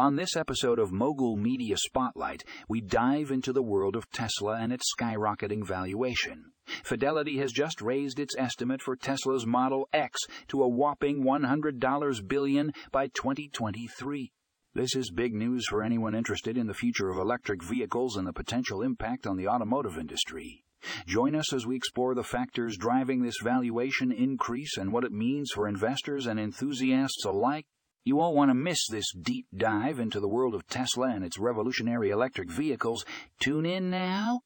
On this episode of Mogul Media Spotlight, we dive into the world of Tesla and its skyrocketing valuation. Fidelity has just raised its estimate for Tesla's Model X to a whopping $100 billion by 2023. This is big news for anyone interested in the future of electric vehicles and the potential impact on the automotive industry. Join us as we explore the factors driving this valuation increase and what it means for investors and enthusiasts alike. You won't want to miss this deep dive into the world of Tesla and its revolutionary electric vehicles. Tune in now